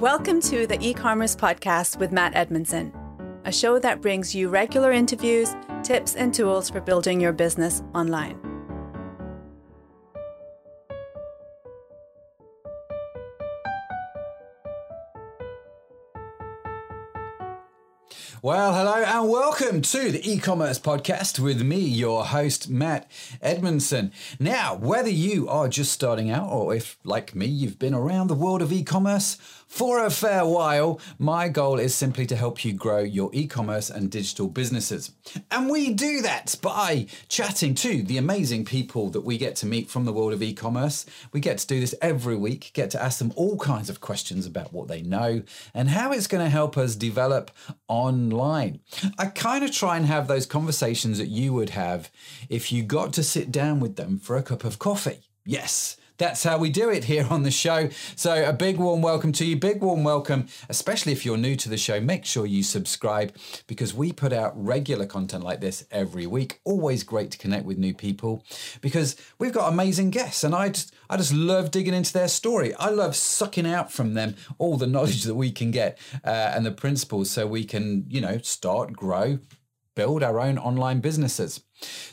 Welcome to the e commerce podcast with Matt Edmondson, a show that brings you regular interviews, tips, and tools for building your business online. Well, hello and welcome to the e-commerce podcast with me, your host, Matt Edmondson. Now, whether you are just starting out or if, like me, you've been around the world of e-commerce for a fair while, my goal is simply to help you grow your e commerce and digital businesses. And we do that by chatting to the amazing people that we get to meet from the world of e commerce. We get to do this every week, get to ask them all kinds of questions about what they know and how it's going to help us develop online. I kind of try and have those conversations that you would have if you got to sit down with them for a cup of coffee. Yes, that's how we do it here on the show. So, a big warm welcome to you. Big warm welcome, especially if you're new to the show. Make sure you subscribe because we put out regular content like this every week. Always great to connect with new people because we've got amazing guests and I just, I just love digging into their story. I love sucking out from them all the knowledge that we can get uh, and the principles so we can, you know, start, grow, build our own online businesses.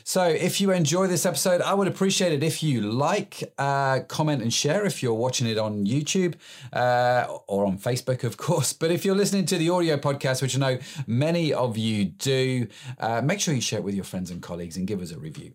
So, if you enjoy this episode, I would appreciate it if you like, uh, comment, and share if you're watching it on YouTube uh, or on Facebook, of course. But if you're listening to the audio podcast, which I know many of you do, uh, make sure you share it with your friends and colleagues and give us a review.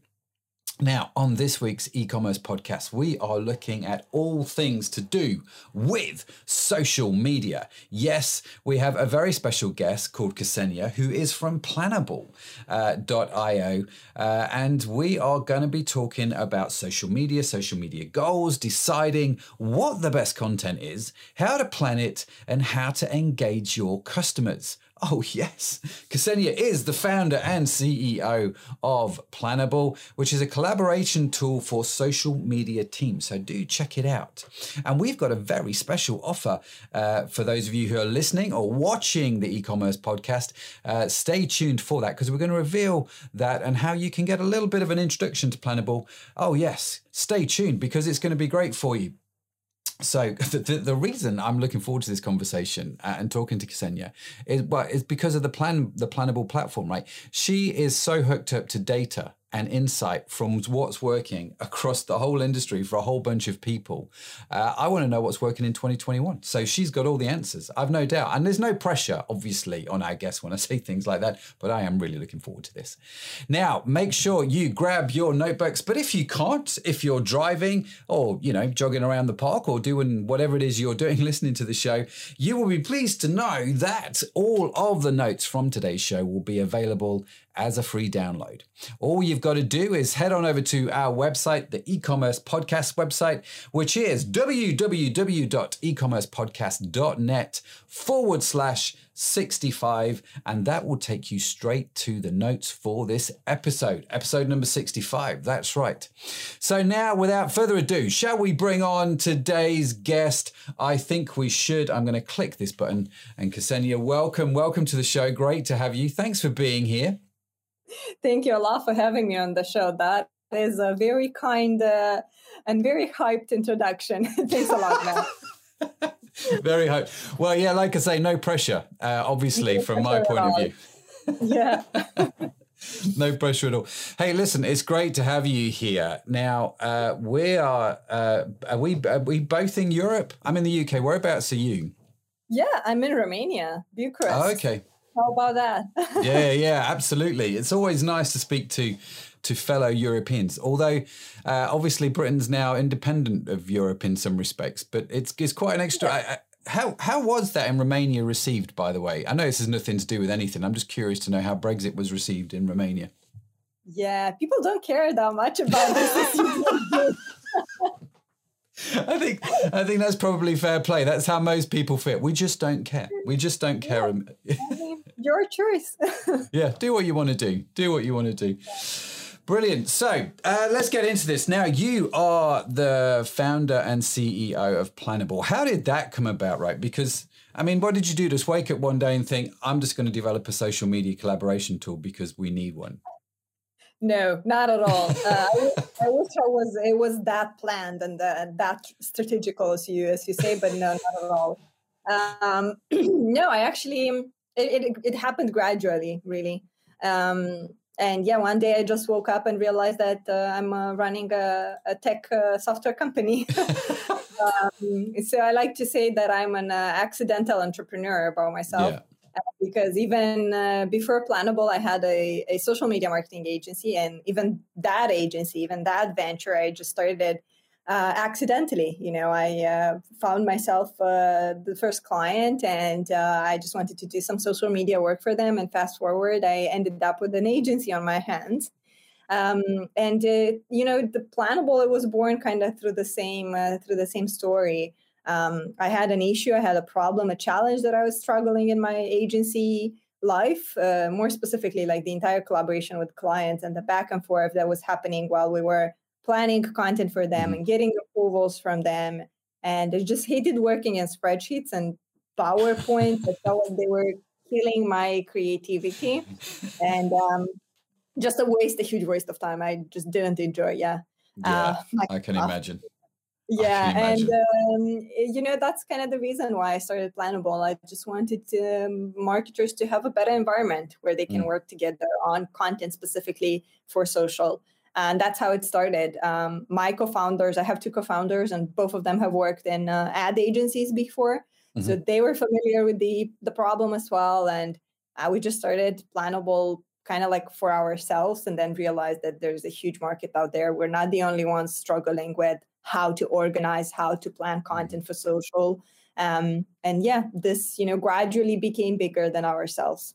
Now, on this week's e commerce podcast, we are looking at all things to do with social media. Yes, we have a very special guest called Xenia, who is from Planable.io, uh, uh, and we are going to be talking about social media, social media goals, deciding what the best content is, how to plan it, and how to engage your customers. Oh, yes. Xenia is the founder and CEO of Planable, which is a collaboration tool for social media teams. So do check it out. And we've got a very special offer uh, for those of you who are listening or watching the e commerce podcast. Uh, stay tuned for that because we're going to reveal that and how you can get a little bit of an introduction to Planable. Oh, yes. Stay tuned because it's going to be great for you. So the, the, the, reason I'm looking forward to this conversation uh, and talking to Xenia is well, is because of the plan the Planable platform, right? She is so hooked up to data and insight from what's working across the whole industry for a whole bunch of people. Uh, I want to know what's working in 2021. So she's got all the answers. I've no doubt. And there's no pressure, obviously, on our guests when I say things like that, but I am really looking forward to this. Now, make sure you grab your notebooks. But if you can't, if you're driving or, you know, jogging around the park or doing whatever it is you're doing, listening to the show, you will be pleased to know that all of the notes from today's show will be available as a free download. All you've got to do is head on over to our website, the e-commerce podcast website, which is www.ecommercepodcast.net forward slash 65, and that will take you straight to the notes for this episode, episode number 65. That's right. So now, without further ado, shall we bring on today's guest? I think we should. I'm going to click this button. And Xenia, welcome. Welcome to the show. Great to have you. Thanks for being here. Thank you a lot for having me on the show. That is a very kind uh, and very hyped introduction. Thanks a lot, man. very hyped. Well, yeah, like I say, no pressure, uh, obviously, no from my point of view. yeah. no pressure at all. Hey, listen, it's great to have you here. Now, uh, we are, uh, are we, are we both in Europe? I'm in the UK. Whereabouts are you? Yeah, I'm in Romania, Bucharest. Oh, okay. How about that? yeah, yeah, absolutely. It's always nice to speak to to fellow Europeans. Although, uh, obviously, Britain's now independent of Europe in some respects, but it's it's quite an extra. Yeah. I, I, how how was that in Romania received? By the way, I know this has nothing to do with anything. I'm just curious to know how Brexit was received in Romania. Yeah, people don't care that much about this. I think I think that's probably fair play. That's how most people feel. We just don't care. We just don't care. Yeah, your choice. yeah, do what you want to do. Do what you want to do. Brilliant. So uh, let's get into this. Now, you are the founder and CEO of Planable. How did that come about, right? Because, I mean, what did you do? Just wake up one day and think, I'm just going to develop a social media collaboration tool because we need one? No, not at all. Uh, I, wish I was it was that planned and uh, that strategical as you as you say, but no, not at all. Um, no, I actually it, it, it happened gradually, really. Um, and yeah, one day I just woke up and realized that uh, I'm uh, running a, a tech uh, software company. um, so I like to say that I'm an uh, accidental entrepreneur about myself. Yeah. Because even uh, before Planable, I had a, a social media marketing agency, and even that agency, even that venture, I just started uh, accidentally. You know, I uh, found myself uh, the first client and uh, I just wanted to do some social media work for them. And fast forward, I ended up with an agency on my hands. Um, and you know, the Planable it was born kind of through the same uh, through the same story. Um, I had an issue, I had a problem, a challenge that I was struggling in my agency life, more specifically, like the entire collaboration with clients and the back and forth that was happening while we were planning content for them mm-hmm. and getting approvals from them. And I just hated working in spreadsheets and PowerPoint. I felt like they were killing my creativity and um, just a waste, a huge waste of time. I just didn't enjoy. Yeah. Yeah, uh, I can imagine. Yeah, and um, you know that's kind of the reason why I started Planable. I just wanted to, um, marketers to have a better environment where they can mm. work together on content specifically for social and that's how it started. Um, my co-founders, I have two co-founders, and both of them have worked in uh, ad agencies before, mm-hmm. so they were familiar with the the problem as well. And uh, we just started Planable kind of like for ourselves, and then realized that there's a huge market out there. We're not the only ones struggling with how to organize, how to plan mm-hmm. content for social. Um, and yeah, this you know gradually became bigger than ourselves.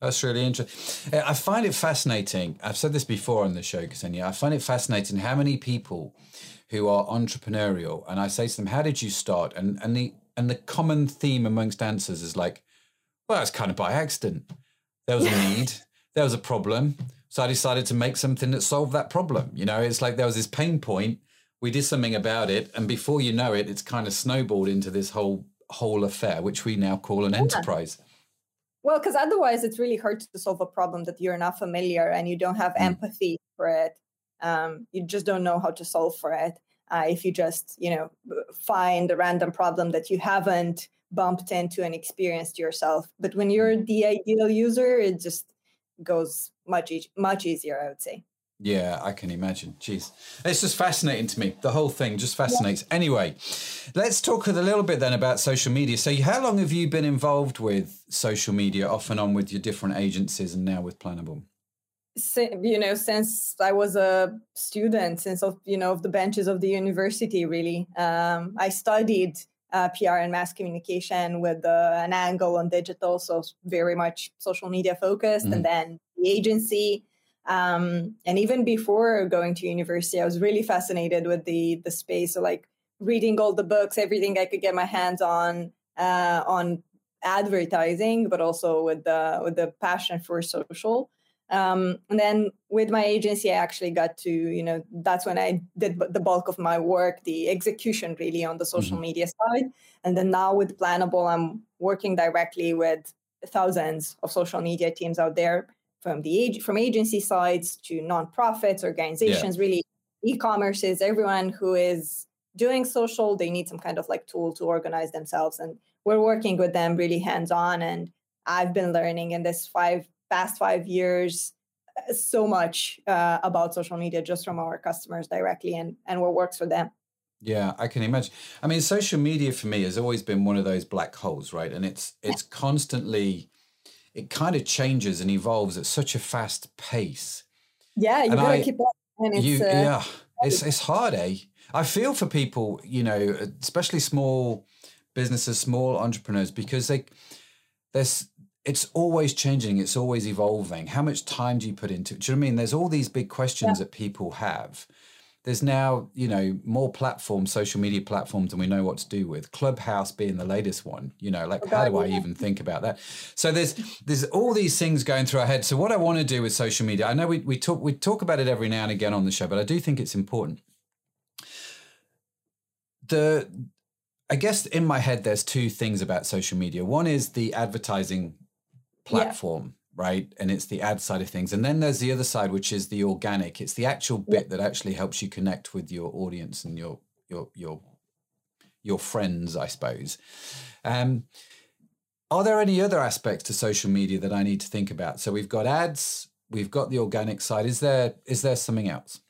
That's really interesting. I find it fascinating. I've said this before on the show, Xenia. I find it fascinating how many people who are entrepreneurial, and I say to them, "How did you start?" and and the and the common theme amongst answers is like, "Well, it's kind of by accident. There was a need, there was a problem, so I decided to make something that solved that problem." You know, it's like there was this pain point. We did something about it, and before you know it, it's kind of snowballed into this whole whole affair, which we now call an yeah. enterprise. Well, because otherwise it's really hard to solve a problem that you're not familiar and you don't have mm. empathy for it. Um, you just don't know how to solve for it. Uh, if you just, you know, find a random problem that you haven't bumped into and experienced yourself. But when you're mm. the ideal user, it just goes much e- much easier, I would say. Yeah, I can imagine. Jeez. It's just fascinating to me. The whole thing just fascinates. Yeah. Anyway, let's talk a little bit then about social media. So, how long have you been involved with social media, off and on with your different agencies and now with Planable? you know since i was a student since of you know of the benches of the university really um, i studied uh, pr and mass communication with uh, an angle on digital so very much social media focused mm-hmm. and then the agency um, and even before going to university, I was really fascinated with the the space. So like reading all the books, everything I could get my hands on uh, on advertising, but also with the with the passion for social. Um, and then with my agency, I actually got to you know that's when I did the bulk of my work, the execution really on the social mm-hmm. media side. And then now with Planable, I'm working directly with thousands of social media teams out there from the age from agency sides to nonprofits, organizations, yeah. really e-commerce is everyone who is doing social, they need some kind of like tool to organize themselves. And we're working with them really hands-on. And I've been learning in this five past five years uh, so much uh, about social media just from our customers directly and, and what works for them. Yeah, I can imagine. I mean, social media for me has always been one of those black holes, right? And it's it's constantly it kind of changes and evolves at such a fast pace. Yeah, you gotta I, keep up. And it's, you, uh, yeah, it's it's hard, eh? I feel for people, you know, especially small businesses, small entrepreneurs, because they there's it's always changing, it's always evolving. How much time do you put into it? Do you know what I mean? There's all these big questions yeah. that people have there's now you know more platforms social media platforms and we know what to do with. Clubhouse being the latest one you know like how do i even think about that? So there's there's all these things going through our head. So what i want to do with social media i know we, we talk we talk about it every now and again on the show but i do think it's important. The i guess in my head there's two things about social media. One is the advertising platform right? And it's the ad side of things. And then there's the other side, which is the organic. It's the actual bit that actually helps you connect with your audience and your your your your friends, I suppose. Um, are there any other aspects to social media that I need to think about? So we've got ads, we've got the organic side. Is there is there something else?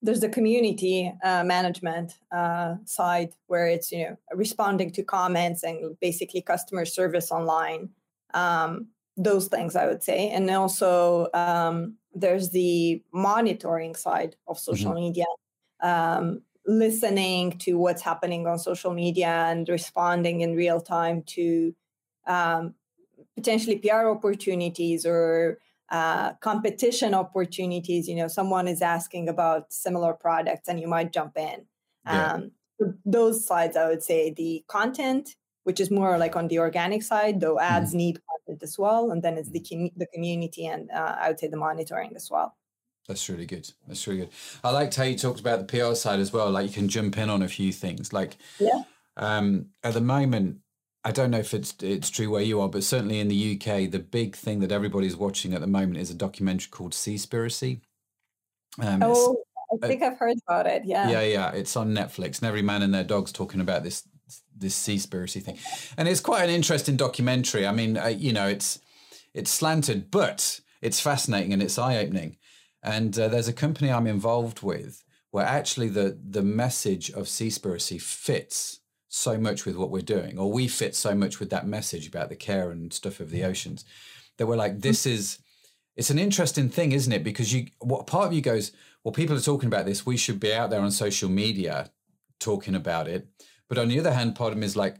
There's the community uh, management uh, side where it's you know responding to comments and basically customer service online. Um, those things I would say, and also um, there's the monitoring side of social mm-hmm. media. Um, listening to what's happening on social media and responding in real time to um, potentially PR opportunities or uh, competition opportunities. You know, someone is asking about similar products and you might jump in. Yeah. Um, those sides, I would say the content, which is more like on the organic side, though ads mm-hmm. need content as well. And then it's the, com- the community and uh, I would say the monitoring as well. That's really good. That's really good. I liked how you talked about the PR side as well. Like you can jump in on a few things. Like yeah. Um, at the moment, I don't know if it's it's true where you are, but certainly in the UK, the big thing that everybody's watching at the moment is a documentary called Seaspiracy. Um, oh, I think uh, I've heard about it. Yeah, yeah, yeah. It's on Netflix, and every man and their dog's talking about this this Seaspiracy thing, and it's quite an interesting documentary. I mean, uh, you know, it's it's slanted, but it's fascinating and it's eye opening. And uh, there's a company I'm involved with where actually the the message of Seaspiracy fits so much with what we're doing, or we fit so much with that message about the care and stuff of the oceans that we're like, this is it's an interesting thing, isn't it? Because you what part of you goes, well, people are talking about this, we should be out there on social media talking about it. But on the other hand, part of me is like,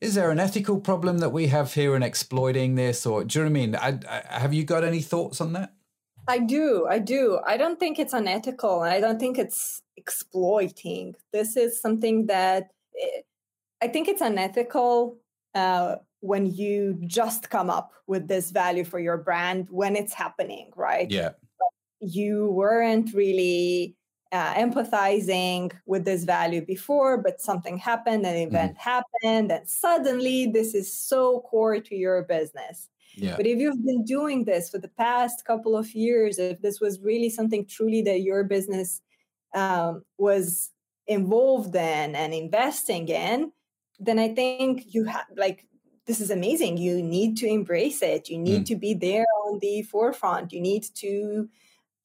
is there an ethical problem that we have here in exploiting this? Or do you know what I mean? I, I, have you got any thoughts on that? I do. I do. I don't think it's unethical I don't think it's exploiting. This is something that eh, I think it's unethical uh, when you just come up with this value for your brand when it's happening, right? Yeah. You weren't really uh, empathizing with this value before, but something happened, an mm-hmm. event mm-hmm. happened, and suddenly this is so core to your business. Yeah. But if you've been doing this for the past couple of years, if this was really something truly that your business um, was involved in and investing in, then I think you have like this is amazing. You need to embrace it. You need mm. to be there on the forefront. You need to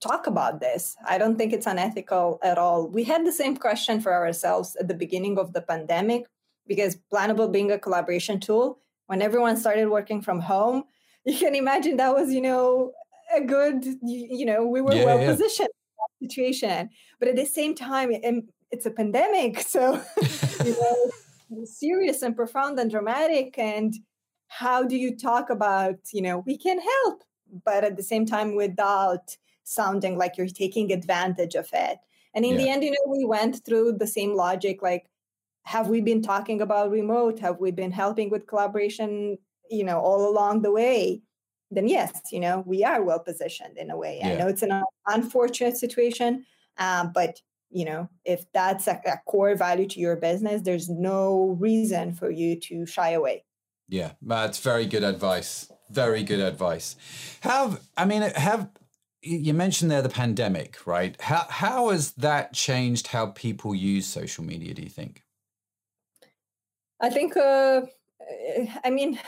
talk about this. I don't think it's unethical at all. We had the same question for ourselves at the beginning of the pandemic because Planable being a collaboration tool, when everyone started working from home, you can imagine that was, you know, a good, you, know, we were yeah, well yeah. positioned situation. But at the same time, it's a pandemic. So, you know, serious and profound and dramatic and how do you talk about you know we can help but at the same time without sounding like you're taking advantage of it. And in yeah. the end you know we went through the same logic like have we been talking about remote? Have we been helping with collaboration you know all along the way? Then yes you know we are well positioned in a way. Yeah. i know it's an unfortunate situation um, but you know if that's a, a, core value to your business there's no reason for you to shy away. Yeah. That's very good advice. Very good advice. Have i mean have you mentioned there the pandemic right? How how has that changed how people use social media do you think? I think uh i mean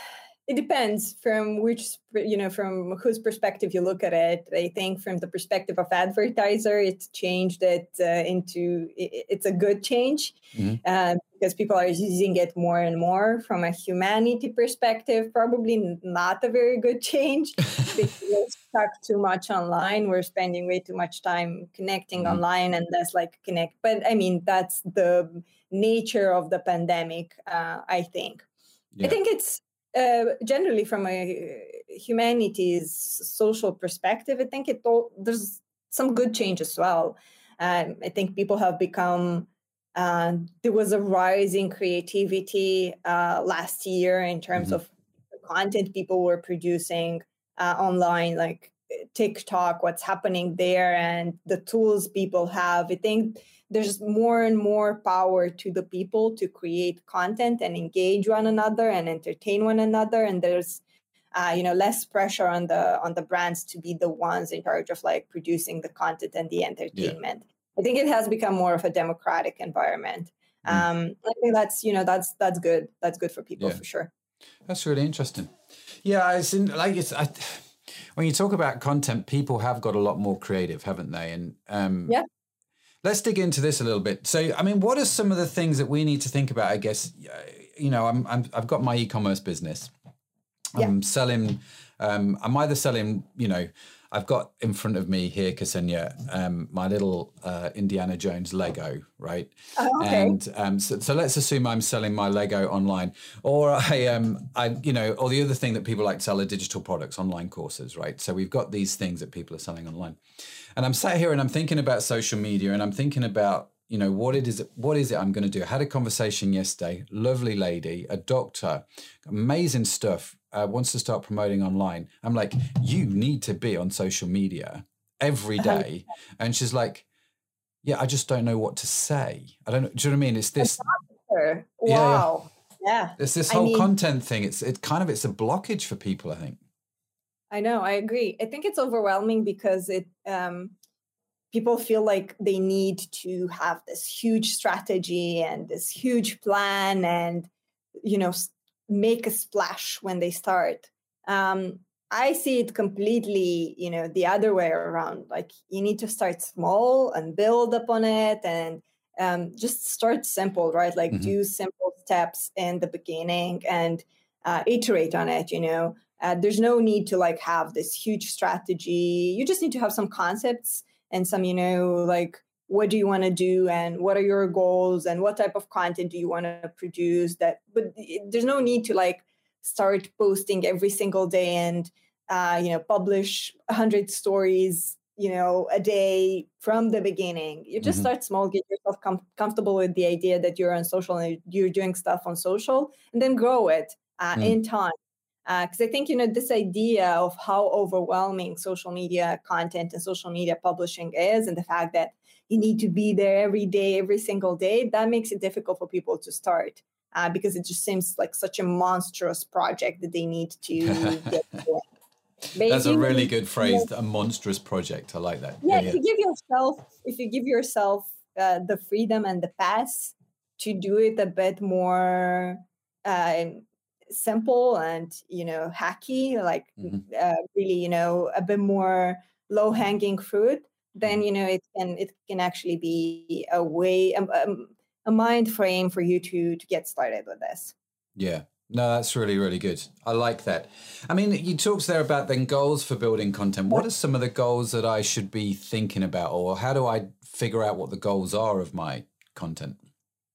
it depends from which you know from whose perspective you look at it. I think from the perspective of advertiser it's changed it uh, into it's a good change mm-hmm. uh, because people are using it more and more from a humanity perspective probably not a very good change because stuck too much online we're spending way too much time connecting mm-hmm. online and that's like connect but i mean that's the nature of the pandemic uh, i think yeah. i think it's uh, generally from a humanities social perspective, I think it all, there's some good change as well. Um, I think people have become uh, there was a rise in creativity uh, last year in terms mm-hmm. of content people were producing uh, online, like TikTok, what's happening there, and the tools people have. I think there's more and more power to the people to create content and engage one another and entertain one another and there's uh, you know less pressure on the on the brands to be the ones in charge of like producing the content and the entertainment yeah. i think it has become more of a democratic environment Mm. Um, I think that's you know that's that's good. That's good for people yeah. for sure. That's really interesting. Yeah, it's in, like it's I, when you talk about content, people have got a lot more creative, haven't they? And um, yeah. Let's dig into this a little bit. So, I mean, what are some of the things that we need to think about? I guess, you know, I'm, I'm I've got my e-commerce business. I'm yeah. selling. Um, I'm either selling, you know, I've got in front of me here, Xenia, um, my little uh, Indiana Jones Lego, right? Oh, okay. And um, so, so, let's assume I'm selling my Lego online, or I, um, I, you know, or the other thing that people like to sell are digital products, online courses, right? So we've got these things that people are selling online, and I'm sat here and I'm thinking about social media, and I'm thinking about you know what it is what is it i'm going to do i had a conversation yesterday lovely lady a doctor amazing stuff uh, wants to start promoting online. I'm like, you need to be on social media every day. and she's like, yeah, I just don't know what to say. I don't know. Do you know what I mean? It's this. Wow. Yeah. yeah. It's this whole I mean, content thing. It's it kind of it's a blockage for people. I think. I know. I agree. I think it's overwhelming because it um, people feel like they need to have this huge strategy and this huge plan and you know make a splash when they start. Um, I see it completely, you know, the other way around. Like you need to start small and build upon it and um, just start simple, right? Like mm-hmm. do simple steps in the beginning and uh, iterate on it, you know. Uh, there's no need to like have this huge strategy. You just need to have some concepts and some, you know, like what do you want to do and what are your goals and what type of content do you want to produce that but there's no need to like start posting every single day and uh, you know publish 100 stories you know a day from the beginning you just mm-hmm. start small get yourself com- comfortable with the idea that you're on social and you're doing stuff on social and then grow it uh, mm. in time because uh, I think you know this idea of how overwhelming social media content and social media publishing is, and the fact that you need to be there every day, every single day, that makes it difficult for people to start uh, because it just seems like such a monstrous project that they need to get That's a really good phrase, a monstrous project. I like that. Yeah, yeah, if you give yourself, if you give yourself uh, the freedom and the pass to do it a bit more uh, simple and you know hacky, like mm-hmm. uh, really you know a bit more low hanging fruit, then you know it can it can actually be a way a, a mind frame for you to to get started with this. Yeah. No that's really really good. I like that. I mean you talked there about then goals for building content. What are some of the goals that i should be thinking about or how do i figure out what the goals are of my content?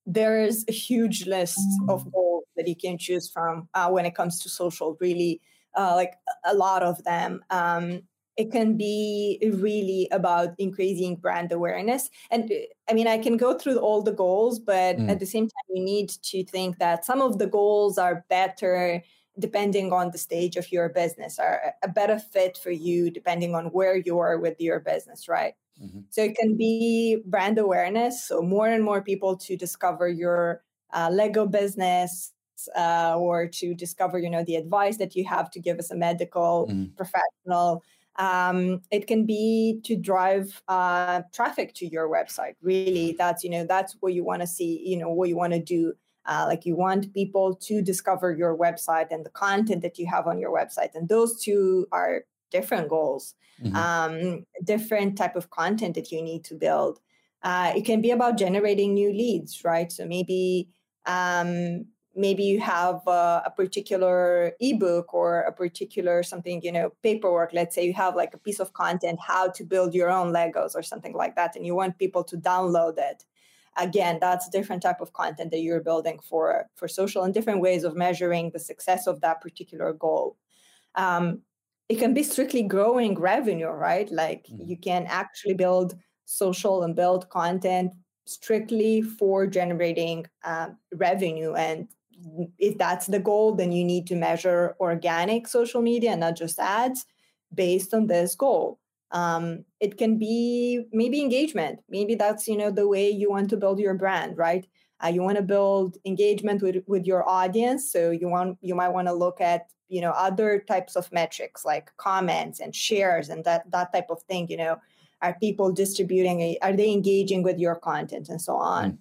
There's a huge list of goals that you can choose from uh, when it comes to social really uh, like a lot of them. Um, it can be really about increasing brand awareness. And uh, I mean, I can go through all the goals, but mm. at the same time, you need to think that some of the goals are better depending on the stage of your business, are a better fit for you depending on where you are with your business, right? Mm-hmm. So it can be brand awareness. So more and more people to discover your uh, Lego business, uh, or to discover, you know, the advice that you have to give as a medical mm. professional um, it can be to drive uh, traffic to your website really. That's you know that's what you want to see you know what you want to do. Uh, like you want people to discover your website and the content that you have on your website and those two are different goals. Mm-hmm. um, different type of content that you need to build. Uh, it can be about generating new leads right? So maybe um, maybe you have a, a, particular ebook or a particular something you know paperwork. Let's say you have like a piece of content how to build your own legos or something like that and you want people to download it. Again that's a different type of content that you're building for for social and different ways of measuring the success of that particular goal. Um, it can be strictly growing revenue right? Like mm-hmm. you can actually build social and build content strictly for generating uh, revenue and if that's the goal, then you need to measure organic social media, not just ads, based on this goal. Um, it can be maybe engagement. Maybe that's you know the way you want to build your brand, right? Uh, you want to build engagement with with your audience, so you want you might want to look at you know other types of metrics like comments and shares and that that type of thing. You know, are people distributing? Are they engaging with your content and so on? Mm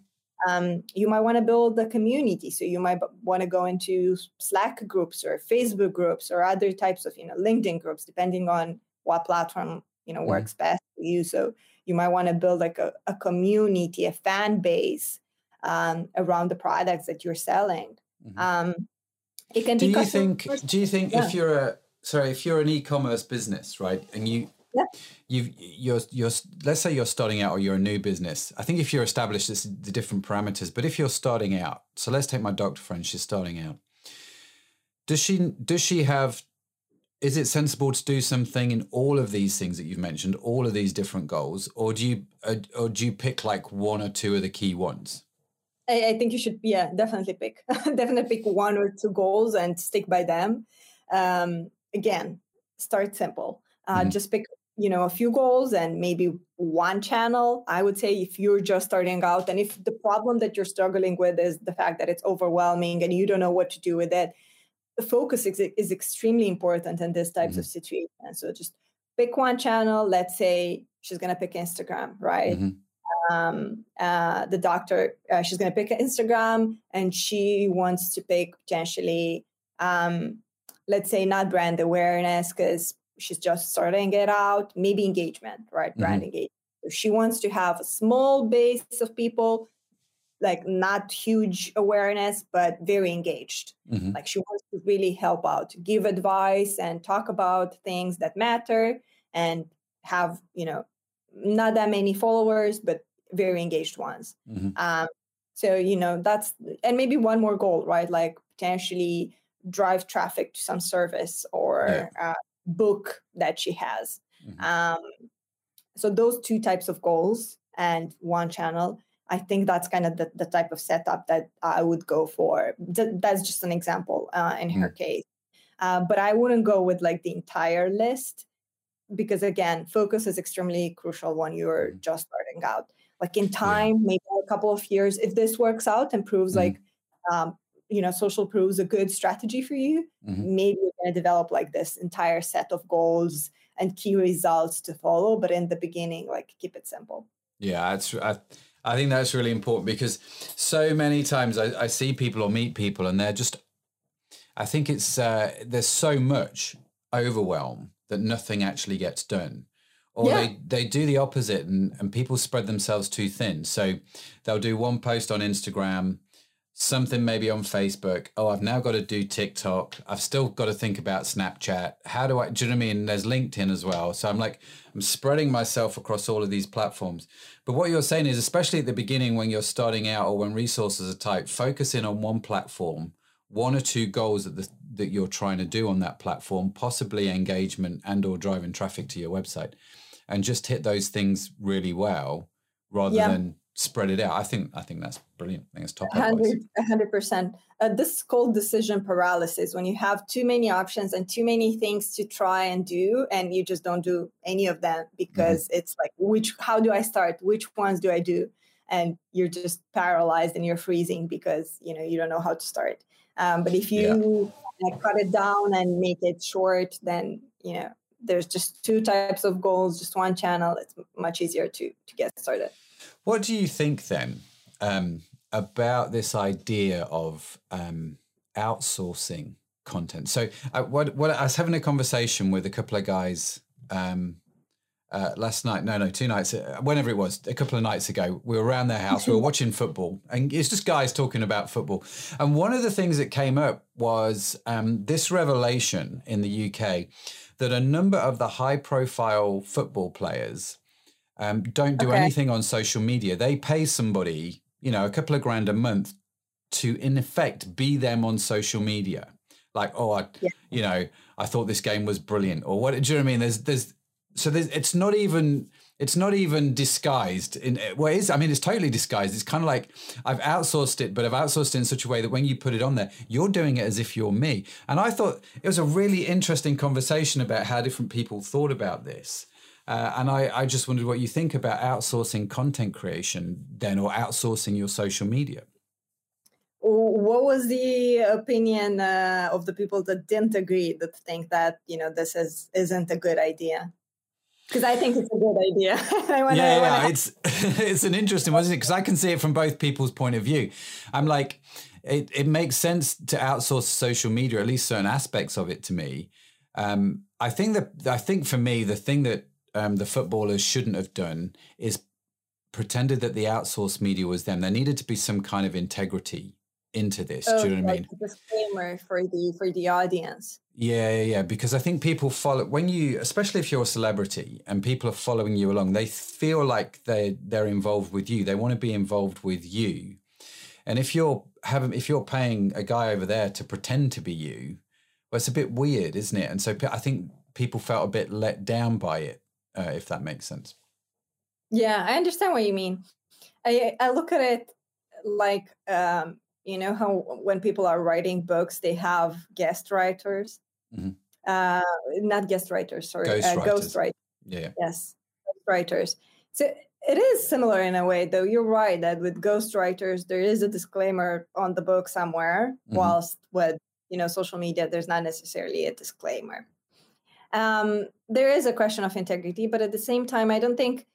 Um, you might want to build a community. So you might want to go into Slack groups or Facebook groups or other types of, you know, LinkedIn groups, depending on what platform, you know, mm-hmm. works best for you. So you might want to build like a, a community, a fan base um, around the products that you're selling. Mm-hmm. Um, it can do you think? Do you think yeah. if you're a sorry, if you're an e-commerce business, right, and you yeah. you you're you're let's say you're starting out or you're a new business. I think if you're established, it's the different parameters. But if you're starting out, so let's take my doctor friend. She's starting out. Does she does she have? Is it sensible to do something in all of these things that you've mentioned, all of these different goals, or do you uh, or do you pick like one or two of the key ones? I, I think you should, yeah, definitely pick, definitely pick one or two goals and stick by them. Um, again, start simple. Uh, mm-hmm. Just pick, you know, a few goals and maybe one channel. I would say if you're just starting out, and if the problem that you're struggling with is the fact that it's overwhelming and you don't know what to do with it, the focus is, is extremely important in this types mm-hmm. of situations. So just pick one channel. Let's say she's going to pick Instagram, right? Mm-hmm um, uh, the doctor, uh, she's going to pick Instagram and she wants to pick potentially, um, let's say, not brand awareness because she's just starting it out, maybe engagement, right? Mm-hmm. Brand engagement. So she wants to have a small base of people, like not huge awareness, but very engaged. Mm-hmm. Like she wants to really help out, give advice and talk about things that matter and have, you know, not that many followers, but very engaged ones. Mm-hmm. Um, so you know that's and maybe one more goal, right? Like potentially drive traffic to some service or yeah. uh, book that she has. Mm-hmm. Um, so those two types of goals and one channel. I think that's kind of the, the type of setup that I would go for. Th- that's just an example uh, in mm-hmm. her case. Uh, but I wouldn't go with like the entire list because again, focus is extremely crucial when you're mm-hmm. just starting out like in time yeah. maybe a couple of years if this works out and proves mm-hmm. like um, you know social proves a good strategy for you mm-hmm. maybe you're going to develop like this entire set of goals and key results to follow but in the beginning like keep it simple yeah it's I, I think that's really important because so many times I, I see people or meet people and they're just i think it's uh, there's so much overwhelm that nothing actually gets done or yeah. they, they do the opposite and, and people spread themselves too thin. So they'll do one post on Instagram, something maybe on Facebook. Oh, I've now got to do TikTok. I've still got to think about Snapchat. How do I, do you know what I mean? There's LinkedIn as well. So I'm like, I'm spreading myself across all of these platforms. But what you're saying is, especially at the beginning when you're starting out or when resources are tight, focus in on one platform, one or two goals that the, that you're trying to do on that platform, possibly engagement and or driving traffic to your website and just hit those things really well rather yeah. than spread it out. I think I think that's brilliant. I think it's top. hundred percent. Uh, this is called decision paralysis when you have too many options and too many things to try and do, and you just don't do any of them because mm-hmm. it's like which how do I start? Which ones do I do? And you're just paralyzed and you're freezing because you know you don't know how to start. Um, but if you yeah. cut it down and make it short, then you know there's just two types of goals, just one channel. It's much easier to to get started. What do you think then um, about this idea of um, outsourcing content? So, uh, what, what I was having a conversation with a couple of guys um, uh, last night. No, no, two nights. Uh, whenever it was, a couple of nights ago, we were around their house. we were watching football, and it's just guys talking about football. And one of the things that came up was um, this revelation in the UK that a number of the high profile football players um, don't do okay. anything on social media. They pay somebody, you know, a couple of grand a month to, in effect, be them on social media. Like, oh, I, yeah. you know, I thought this game was brilliant, or what? Do you know what I mean? There's, there's, so there's, it's not even it's not even disguised in well it is i mean it's totally disguised it's kind of like i've outsourced it but i've outsourced it in such a way that when you put it on there you're doing it as if you're me and i thought it was a really interesting conversation about how different people thought about this uh, and I, I just wondered what you think about outsourcing content creation then or outsourcing your social media what was the opinion uh, of the people that didn't agree that think that you know this is isn't a good idea because I think it's a good idea. yeah, yeah, it's it's an interesting one, isn't it? Because I can see it from both people's point of view. I'm like, it it makes sense to outsource social media, at least certain aspects of it, to me. Um, I think that I think for me, the thing that um, the footballers shouldn't have done is pretended that the outsourced media was them. There needed to be some kind of integrity into this. Oh, do you know what I mean? Disclaimer for the for the audience. Yeah, yeah, yeah. Because I think people follow when you, especially if you're a celebrity and people are following you along, they feel like they they're involved with you. They want to be involved with you. And if you're having, if you're paying a guy over there to pretend to be you, well, it's a bit weird, isn't it? And so I think people felt a bit let down by it, uh, if that makes sense. Yeah, I understand what you mean. I I look at it like um, you know how when people are writing books, they have guest writers. Mm-hmm. Uh, not guest writers, sorry, ghost, uh, writers. ghost writers. Yeah. Yes, ghost writers. So it is similar in a way, though. You're right that with ghost writers, there is a disclaimer on the book somewhere, mm-hmm. whilst with you know social media, there's not necessarily a disclaimer. Um, there is a question of integrity, but at the same time, I don't think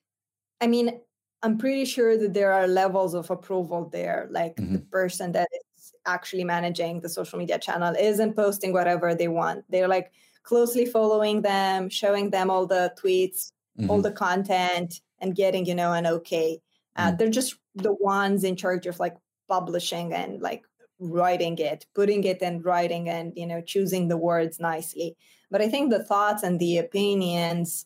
I mean, I'm pretty sure that there are levels of approval there. Like mm-hmm. the person that is actually managing the social media channel isn't posting whatever they want. They're like closely following them, showing them all the tweets, mm-hmm. all the content, and getting, you know, an okay. Uh, mm-hmm. They're just the ones in charge of like publishing and like writing it, putting it and writing and, you know, choosing the words nicely. But I think the thoughts and the opinions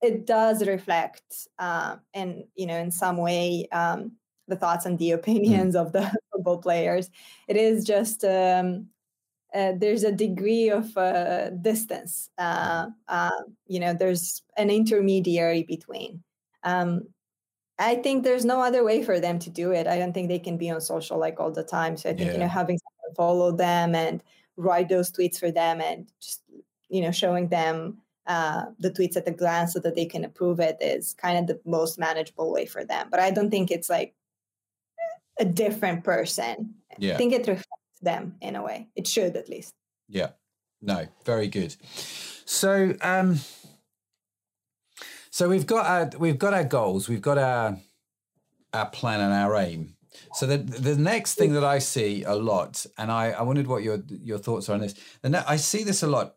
it does reflect uh, in you know in some way um, the thoughts and the mm. opinions mm. of the football players it is just um, uh, there's a degree of uh, distance uh, uh, you know there's an intermediary between um, i think there's no other way for them to do it i don't think they can be on social like all the time so i think yeah. you know having someone follow them and write those tweets for them and just you know showing them uh, the tweets at a glance so that they can approve it is kind of the most manageable way for them. But I don't think it's like a different person. Yeah. I think it reflects them in a way. It should at least. Yeah. No, very good. So um so we've got our we've got our goals, we've got our our plan and our aim. So the the next thing that I see a lot, and I, I wondered what your your thoughts are on this. And I see this a lot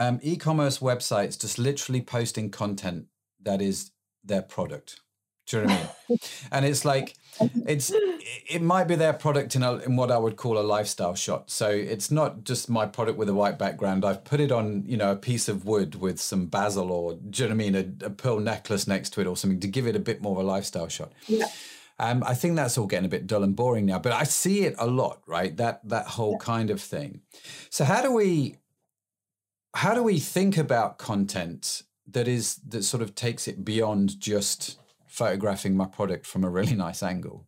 um, e-commerce websites just literally posting content that is their product. Do you know what I mean? and it's like it's it might be their product in a, in what I would call a lifestyle shot. So it's not just my product with a white background. I've put it on you know a piece of wood with some basil or do you know what I mean a, a pearl necklace next to it or something to give it a bit more of a lifestyle shot. Yeah. Um, I think that's all getting a bit dull and boring now, but I see it a lot, right? That that whole yeah. kind of thing. So how do we how do we think about content that is that sort of takes it beyond just photographing my product from a really nice angle?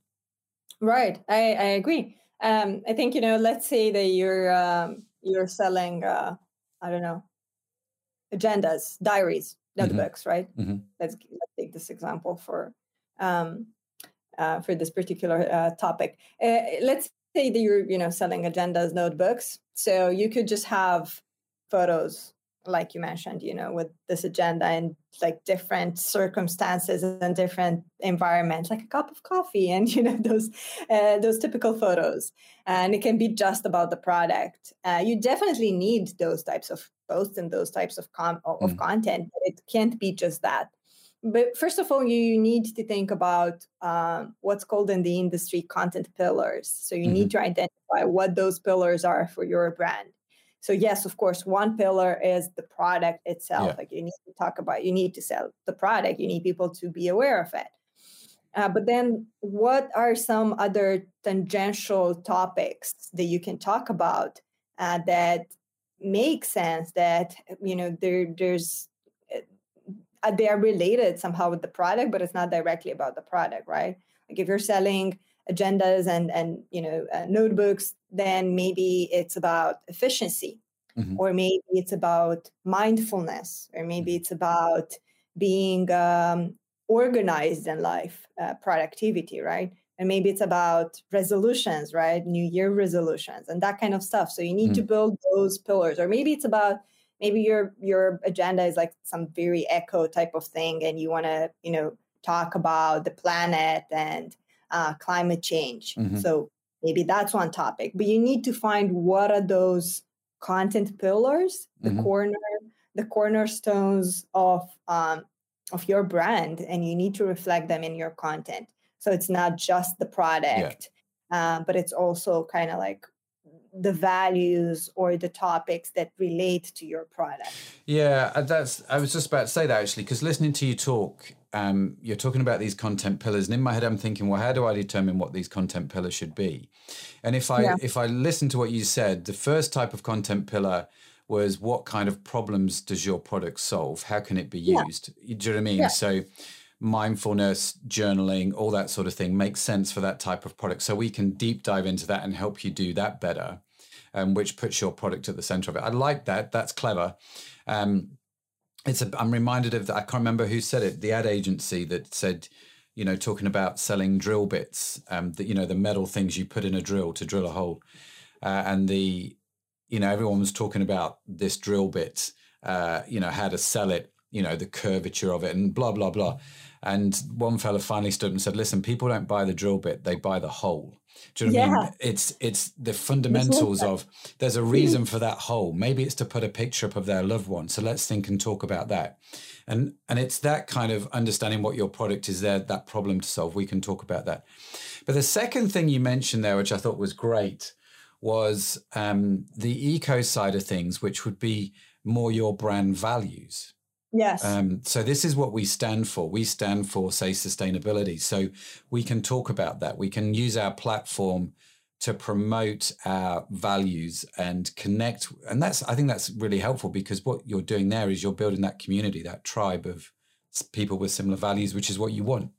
Right. I, I agree. Um, i think you know let's say that you're um, you're selling uh, i don't know agendas diaries notebooks mm-hmm. right? Mm-hmm. Let's, let's take this example for um, uh, for this particular uh, topic. Uh, let's say that you're you know selling agendas notebooks. So you could just have photos like you mentioned you know with this agenda and like different circumstances and different environments like a cup of coffee and you know those uh, those typical photos. And it can be just about the product. Uh, you definitely need those types of posts and those types of com- of mm. content but it can't be just that. But first of all you need to think about um, what's called in the industry content pillars. So you mm-hmm. need to identify what those pillars are for your brand so yes of course one pillar is the product itself. Yeah. like you need to talk about you need to sell the product. You need people to be aware of it. Uh, but then what are some other tangential topics that you can talk about uh, that make sense that you know there there's uh, they are related somehow with the product but it's not directly about the product right? Like if you're selling agendas and and you know uh, notebooks then maybe it's about efficiency mm-hmm. or maybe it's about mindfulness or maybe mm-hmm. it's about being um, organized in life uh, productivity right and maybe it's about resolutions right new year resolutions and that kind of stuff so you need mm-hmm. to build those pillars or maybe it's about maybe your your agenda is like some very eco type of thing and you want to you know talk about the planet and uh, climate change mm-hmm. so maybe that's one topic but you need to find what are those content pillars the mm-hmm. corner the cornerstones of um, of your brand and you need to reflect them in your content so it's not just the product yeah. uh, but it's also kind of like the values or the topics that relate to your product. Yeah, uh, that's. I was just about to say that actually, because listening to you talk, um, you're talking about these content pillars, and in my head, I'm thinking, well, how do I determine what these content pillars should be? And if I yeah. if I listen to what you said, the first type of content pillar was what kind of problems does your product solve? How can it be used? Yeah. Do you know what I mean? Yeah. So mindfulness, journaling, all that sort of thing makes sense for that type of product. So we can deep dive into that and help you do that better, um, which puts your product at the center of it. I like that. That's clever. Um, it's a, I'm reminded of that. I can't remember who said it. The ad agency that said, you know, talking about selling drill bits, um, the, you know, the metal things you put in a drill to drill a hole, uh, and the, you know, everyone was talking about this drill bit, uh, you know, how to sell it, you know, the curvature of it, and blah blah blah. And one fella finally stood and said, "Listen, people don't buy the drill bit; they buy the hole." Do you know yeah. what I mean? It's it's the fundamentals of there's a reason for that hole. Maybe it's to put a picture up of their loved one. So let's think and talk about that. And and it's that kind of understanding what your product is there, that problem to solve. We can talk about that. But the second thing you mentioned there, which I thought was great, was um, the eco side of things, which would be more your brand values. Yes. Um, so this is what we stand for. We stand for, say, sustainability. So we can talk about that. We can use our platform to promote our values and connect. And that's, I think that's really helpful because what you're doing there is you're building that community, that tribe of people with similar values, which is what you want.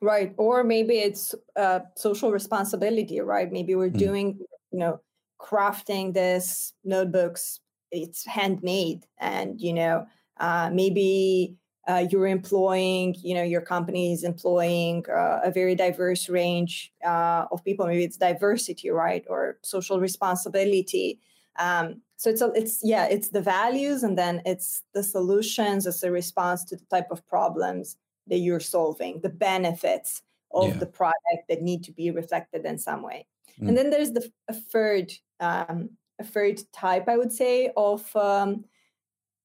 Right. Or maybe it's uh, social responsibility, right? Maybe we're mm. doing, you know, crafting this notebooks, it's handmade and, you know, uh, maybe uh, you're employing, you know, your company is employing uh, a very diverse range uh, of people. Maybe it's diversity, right, or social responsibility. Um, so it's a, it's yeah, it's the values, and then it's the solutions as a response to the type of problems that you're solving, the benefits of yeah. the product that need to be reflected in some way. Mm. And then there's the a third um, a third type, I would say, of um,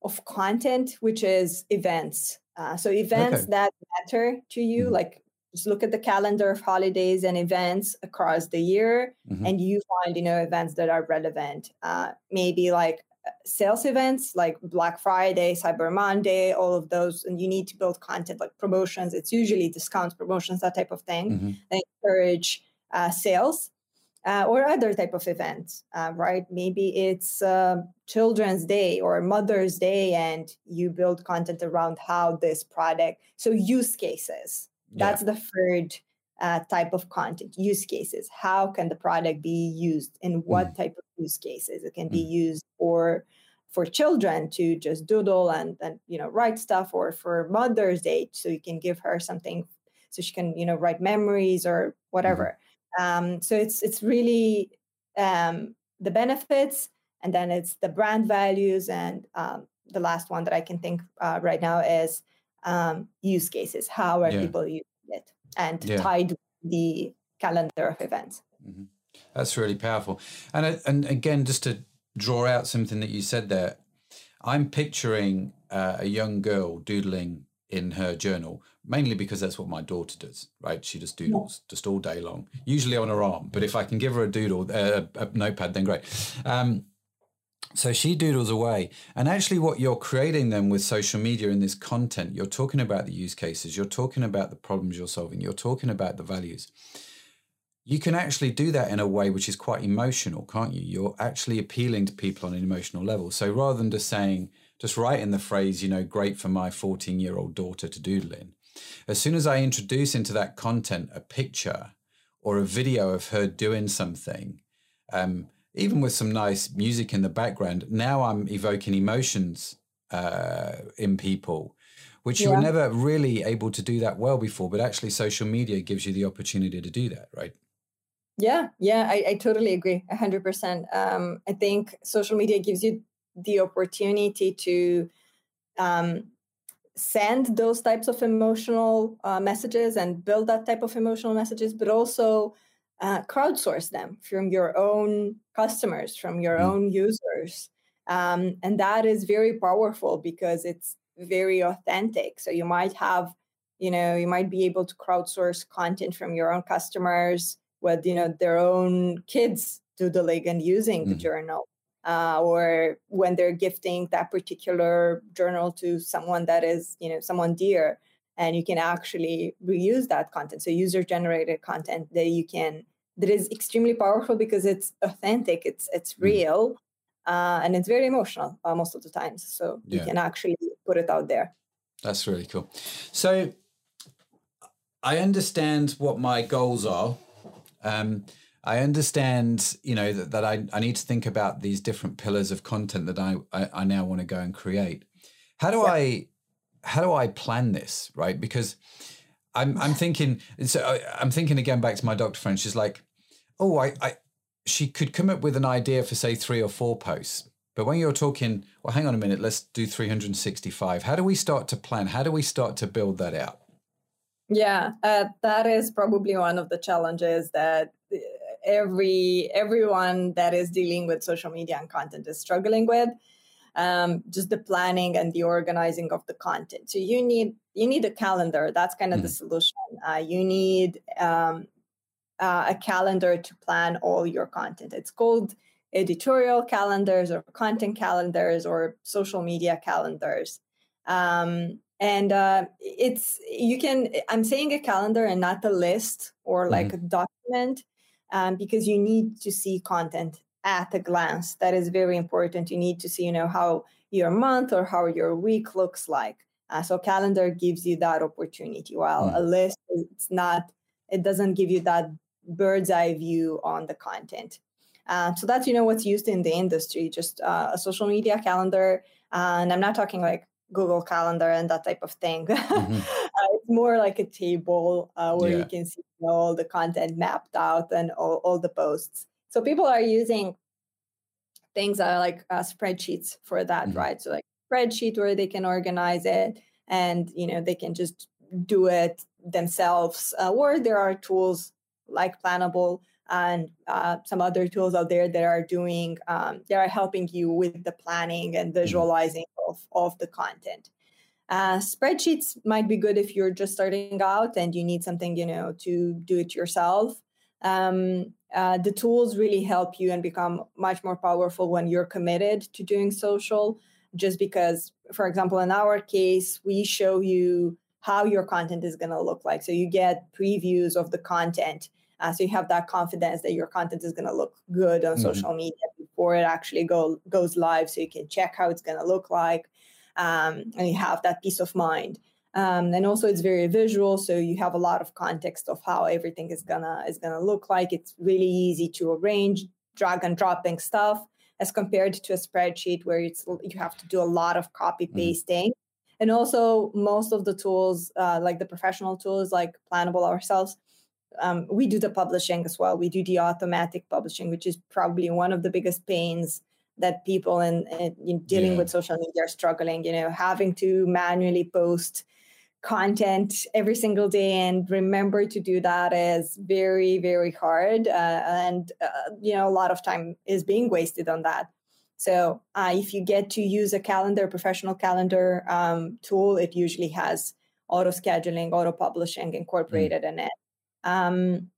of content, which is events. Uh, so events okay. that matter to you, mm-hmm. like just look at the calendar of holidays and events across the year, mm-hmm. and you find you know events that are relevant. Uh, maybe like uh, sales events like Black Friday, Cyber Monday, all of those, and you need to build content like promotions. It's usually discounts, promotions, that type of thing. Mm-hmm. encourage uh, sales uh, or other type of events, uh, right? Maybe it's uh, Children's Day or Mother's Day, and you build content around how this product. So use cases. Yeah. That's the third uh, type of content. Use cases. How can the product be used? In what mm. type of use cases? It can mm. be used for for children to just doodle and and you know write stuff, or for Mother's Day, so you can give her something so she can you know write memories or whatever. Mm um, so it's it's really um, the benefits, and then it's the brand values, and um, the last one that I can think uh, right now is um, use cases. How are yeah. people using it, and yeah. tied the calendar of events. Mm-hmm. That's really powerful, and and again, just to draw out something that you said there, I'm picturing uh, a young girl doodling in her journal, mainly because that's what my daughter does, right? She just doodles yeah. just all day long, usually on her arm. But if I can give her a doodle, uh, a notepad, then great. Um, so she doodles away. And actually, what you're creating then with social media in this content, you're talking about the use cases, you're talking about the problems you're solving, you're talking about the values. You can actually do that in a way which is quite emotional, can't you? You're actually appealing to people on an emotional level. So rather than just saying, just write in the phrase, you know, great for my 14 year old daughter to doodle in. As soon as I introduce into that content a picture or a video of her doing something, um, even with some nice music in the background, now I'm evoking emotions uh, in people, which yeah. you were never really able to do that well before. But actually, social media gives you the opportunity to do that, right? Yeah, yeah, I, I totally agree, hundred um, percent. I think social media gives you the opportunity to um, send those types of emotional uh, messages and build that type of emotional messages, but also uh, crowdsource them from your own customers, from your mm. own users. Um, and that is very powerful because it's very authentic. So you might have, you know, you might be able to crowdsource content from your own customers with, you know, their own kids doodling and using mm. the journal uh, or when they're gifting that particular journal to someone that is, you know, someone dear, and you can actually reuse that content. So user generated content that you can that is extremely powerful because it's authentic, it's it's mm. real, uh, and it's very emotional uh, most of the times. So yeah. you can actually put it out there. That's really cool. So I understand what my goals are. Um, I understand, you know, that, that I, I need to think about these different pillars of content that I, I, I now want to go and create. How do yeah. I how do I plan this, right? Because I'm I'm thinking so I, I'm thinking again back to my doctor friend. She's like, oh, I, I she could come up with an idea for say three or four posts. But when you're talking, well, hang on a minute, let's do 365. How do we start to plan? How do we start to build that out? Yeah, uh, that is probably one of the challenges that every everyone that is dealing with social media and content is struggling with um, just the planning and the organizing of the content. So you need you need a calendar. That's kind of mm. the solution. Uh, you need um, uh, a calendar to plan all your content. It's called editorial calendars or content calendars or social media calendars. Um, and uh, it's you can i'm saying a calendar and not a list or like mm a document um, because you need to see content at a glance. That is very important. You need to see, you know, how your month or how your week looks like. Uh, so calendar gives you that opportunity. While mm. a list, it's not. It doesn't give you that bird's eye view on the content. Uh, so that's you know what's used in the industry, just uh, a social media calendar. and I'm not talking like Google Calendar and that type of thing. Mm-hmm. it's more like a table uh, where yeah. you can see all the content mapped out and all, all the posts. So people are using things that are like uh, spreadsheets for that, mm-hmm. right? So like spreadsheet where they can organize it and you know they can just do it themselves. Uh, or there are tools like Planable and uh, some other tools out there that are doing um, that are helping you with the planning and mm-hmm. visualizing of, of the content uh, spreadsheets might be good if you're just starting out and you need something you know to do it yourself. Um, uh, the tools really help you and become much more powerful when you're committed to doing social. Just because for example in our case we show you how your content is going to look like. So you get previews of the content. Uh, so you have that confidence that your content is going to look good on mm-hmm. social media before it actually go, goes live. So you can check how it's going to look like, um, and you have that peace of mind. Um, and also, it's very visual, so you have a lot of context of how everything is gonna is gonna look like. It's really easy to arrange, drag and dropping stuff, as compared to a spreadsheet where it's you have to do a lot of copy mm-hmm. pasting. Mm-hmm. And also, most of the tools, uh, like the professional tools, like Planable ourselves, um, we do the publishing as well. We do the automatic publishing, which is probably one of the biggest pains that people in, in dealing yeah. with social media are struggling. You know, having to manually post content every single day and remember to do that is very very hard uh, and uh, you know a lot of time is being wasted on that so uh, if you get to use a calendar professional calendar um, tool it usually has auto scheduling auto publishing incorporated mm. in it um,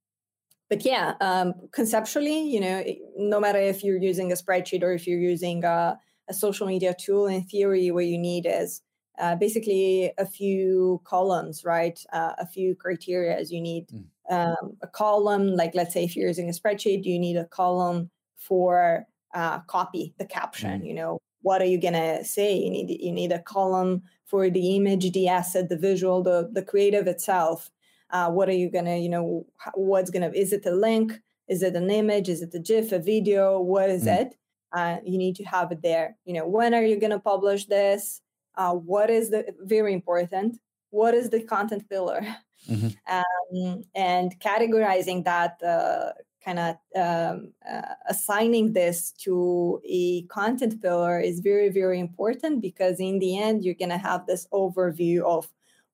but yeah, um, conceptually, you know, no matter if you're using a spreadsheet or if you're using a, a social media tool, in theory, what you need is uh, basically a few columns, right? Uh, a few criteria. as You need mm. um, a column, like let's say if you're using a spreadsheet, you need a column for uh, copy, the caption. Mm. You know, what are you gonna say? You need you need a column for the image, the asset, the visual, the the creative itself uh, what are you gonna you know what's gonna is it a link? Is it an image? Is it a gif a video? What is mm. it? Uh, you need to have it there. You know when are you gonna publish this? Uh, what is the very important what is the content pillar mm-hmm. um, and categorizing that uh, kind of um, uh, assigning this to a content pillar is very very important because in the end you're going to have this overview of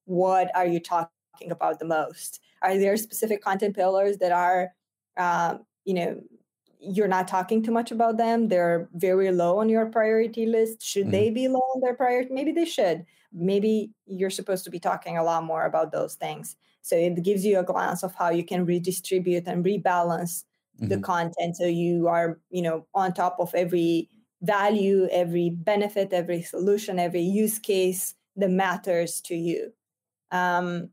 what are you talking about the most? Are there specific content pillars that are um, you know you're not talking too much about them? They're very low on your priority list. Should mm-hmm. they be low on their priority maybe they should. Maybe you're supposed to be talking a lot more about those things. So it gives you a glance of how you can redistribute and rebalance mm-hmm. the content so you are you know on top of every value every benefit every solution every use case that matters to you. Um,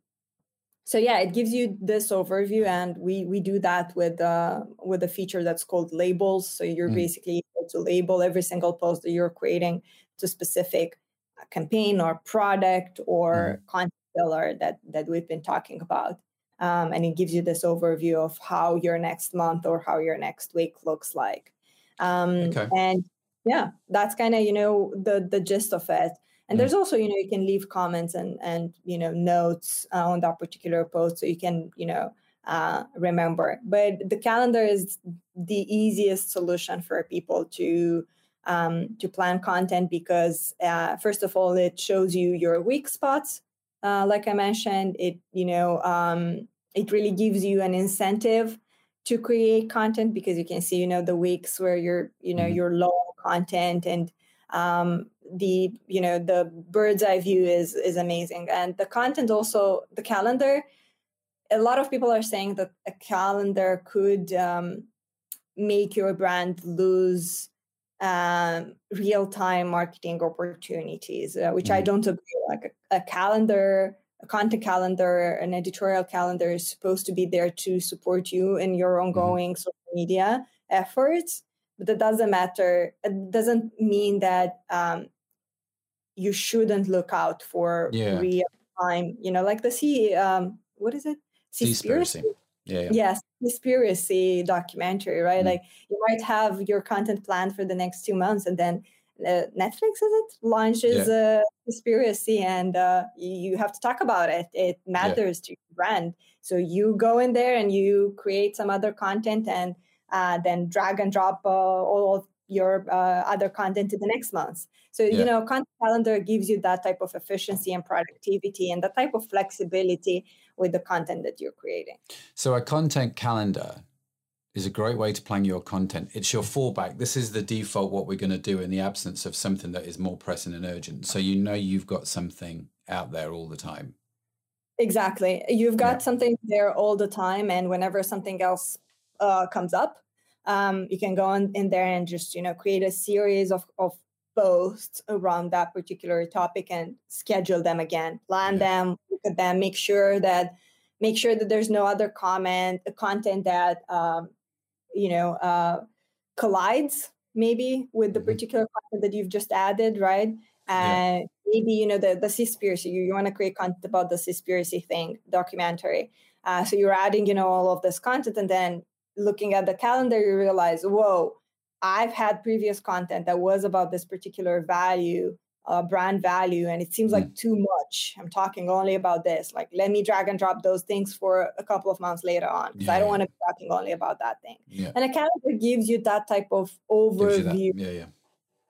so yeah it gives you this overview and we we do that with uh, with a feature that's called labels so you're mm. basically able to label every single post that you're creating to specific uh, campaign or product or mm. content pillar that that we've been talking about um, and it gives you this overview of how your next month or how your next week looks like um, okay. and yeah that's kind of you know the the gist of it and mm. there's also you know you can leave comments and and you know notes uh, on that particular post so you can you know uh, remember but the calendar is the easiest solution for people to um, to plan content because uh, first of all it shows you your weak spots uh, like i mentioned it you know um, it really gives you an incentive to create content because you can see you know the weeks where you're you know mm-hmm. you're low content and um, the you know the bird's eye view is is amazing and the content also the calendar a lot of people are saying that a calendar could um, make your brand lose um, real-time marketing opportunities uh, which i don't agree like a, a calendar a content calendar an editorial calendar is supposed to be there to support you in your mm-hmm. ongoing mm-hmm. social media efforts but that doesn't matter. It doesn't mean that um, you shouldn't look out for yeah. real time you know like the sea um what is it? Seaspiracy yeah, yeah. yes Seaspiracy documentary right? Mm like you might have your content planned for the next two months and then uh, netflix is it? Launches yeah. a Seaspiracy and uh, you have to talk about it. It matters yeah. to your brand. So you go in there and you create some other content and uh, then drag and drop uh, all of your uh, other content to the next month. So, yeah. you know, content calendar gives you that type of efficiency and productivity and that type of flexibility with the content that you're creating. So, a content calendar is a great way to plan your content. It's your fallback. This is the default what we're going to do in the absence of something that is more pressing and urgent. So, you know, you've got something out there all the time. Exactly. You've got yeah. something there all the time. And whenever something else uh, comes up, um, you can go in, in there and just you know create a series of, of posts around that particular topic and schedule them again plan yeah. them look at them make sure that make sure that there's no other comment content that um, you know uh, collides maybe with the mm-hmm. particular content that you've just added right and yeah. maybe you know the the Seaspiracy you, you want to create content about the Seaspiracy thing documentary uh, so you're adding you know all of this content and then looking at the calendar, you realize, whoa, I've had previous content that was about this particular value, uh, brand value, and it seems like mm. too much. I'm talking only about this. Like, let me drag and drop those things for a couple of months later on because yeah. I don't want to be talking only about that thing. Yeah. And a calendar gives you that type of overview. Yeah, yeah.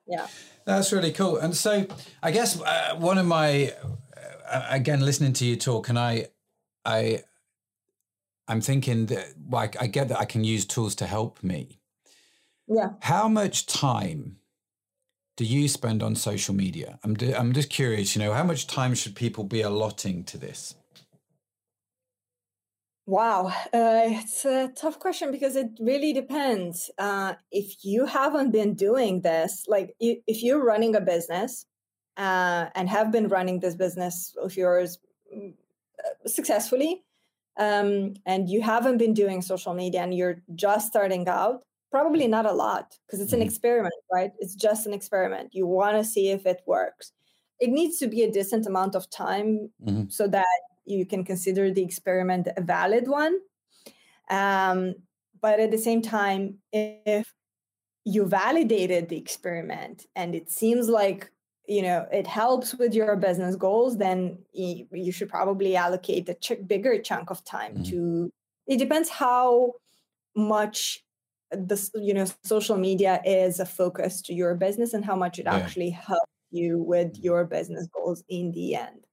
Yeah. That's really cool. And so, I guess uh, one of my, uh, again, listening to you talk, and I, I, I'm thinking that like I get that I can use tools to help me. Yeah. How much time do you spend on social media? I'm d- I'm just curious, you know, how much time should people be allotting to this? Wow, uh, it's a tough question because it really depends. Uh, if you haven't been doing this, like if you're running a business uh, and have been running this business of yours mm, uh, successfully, um, and you haven't been doing social media and you're just starting out, probably not a lot because it's an mm-hmm. experiment, right? It's just an experiment. You want to see if it works. It needs to be a decent amount of time mm-hmm. so that you can consider the experiment a valid one. Um, but at the same time, if you validated the experiment and it seems like you know it helps with your business goals then you, should probably allocate a ch- bigger chunk of time mm-hmm. to it depends how much this you know social media is a focus to your business and how much it yeah. actually helps you with your business goals in the end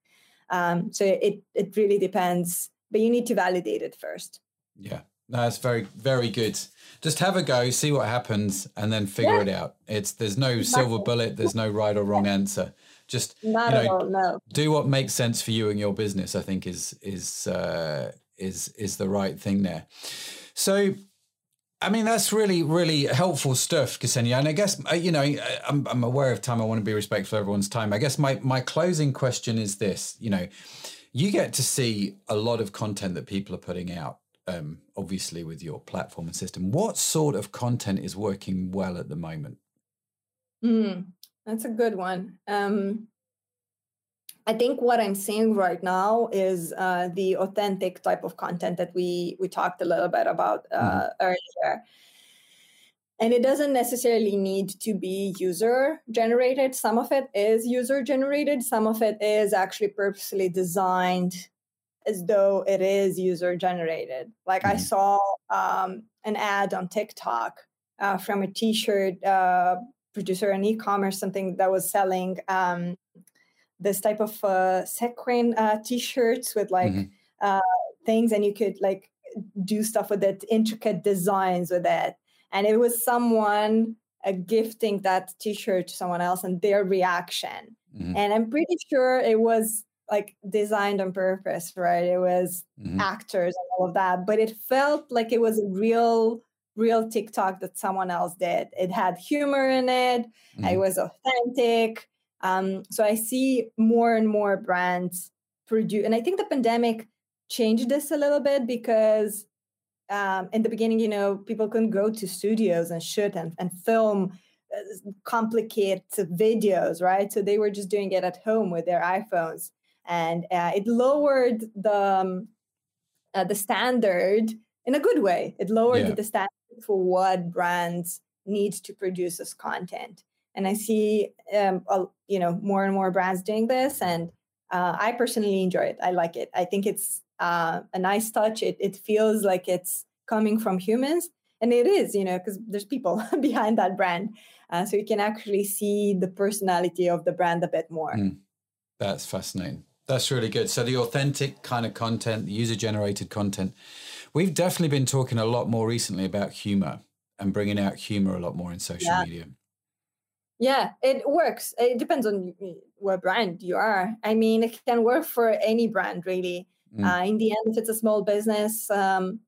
um, so it it really depends but you need to validate it first yeah that's very very good just have a go see what happens and then figure yeah. it out it's there's no silver bullet there's no right or wrong answer just Not you know, all, no. do what makes sense for you and your business i think is is uh, is is the right thing there so I mean, that's really, really helpful stuff, Xenia. And I guess, uh, you know, I'm, I'm aware of time. I want to be respectful of everyone's time. I guess my, my closing question is this, you know, you get to see a lot of content that people are putting out, um, obviously with your platform and system. What sort of content is working well at the moment? Mm, that's a good one. Um, I think what I'm seeing right now is uh, the authentic type of content that we we talked a little bit about uh, mm-hmm. earlier. And it doesn't necessarily need to be user generated. Some of it is user generated. Some of it is actually purposely designed as though it is user generated. Like mm-hmm. I saw um, an ad on TikTok uh, from a t-shirt uh, producer in e-commerce, something that was selling um, this type of uh, sequin uh, t-shirts with like mm-hmm. uh, things and you could like do stuff with it intricate designs with it and it was someone uh, gifting that t-shirt to someone else and their reaction mm-hmm. and i'm pretty sure it was like designed on purpose right it was mm-hmm. actors and all of that but it felt like it was a real real tiktok that someone else did it had humor in it it mm-hmm. was authentic um, so I see more and more brands produce, and I think the pandemic changed this a little bit because um, in the beginning, you know, people couldn't go to studios and shoot and, and film uh, complicated videos, right? So they were just doing it at home with their iPhones, and uh, it lowered the um, uh, the standard in a good way. It lowered yeah. the standard for what brands need to produce as content and I see um, a, you know more and more brands doing this, and uh, I personally enjoy it. I like it. I think it's uh, a nice touch. It it feels like it's coming from humans, and it is, you know, because there's people behind that brand, uh, so you can actually see the personality of the brand a bit more. Mm, that's fascinating. That's really good. So the authentic kind of content, the user generated content. We've definitely been talking a lot more recently about humor and bringing out humor a lot more in social yeah. media. Yeah, it works. It depends on what brand you are. I mean, it can work for any brand really. Mm. Uh, in the end, if it's a small business, um,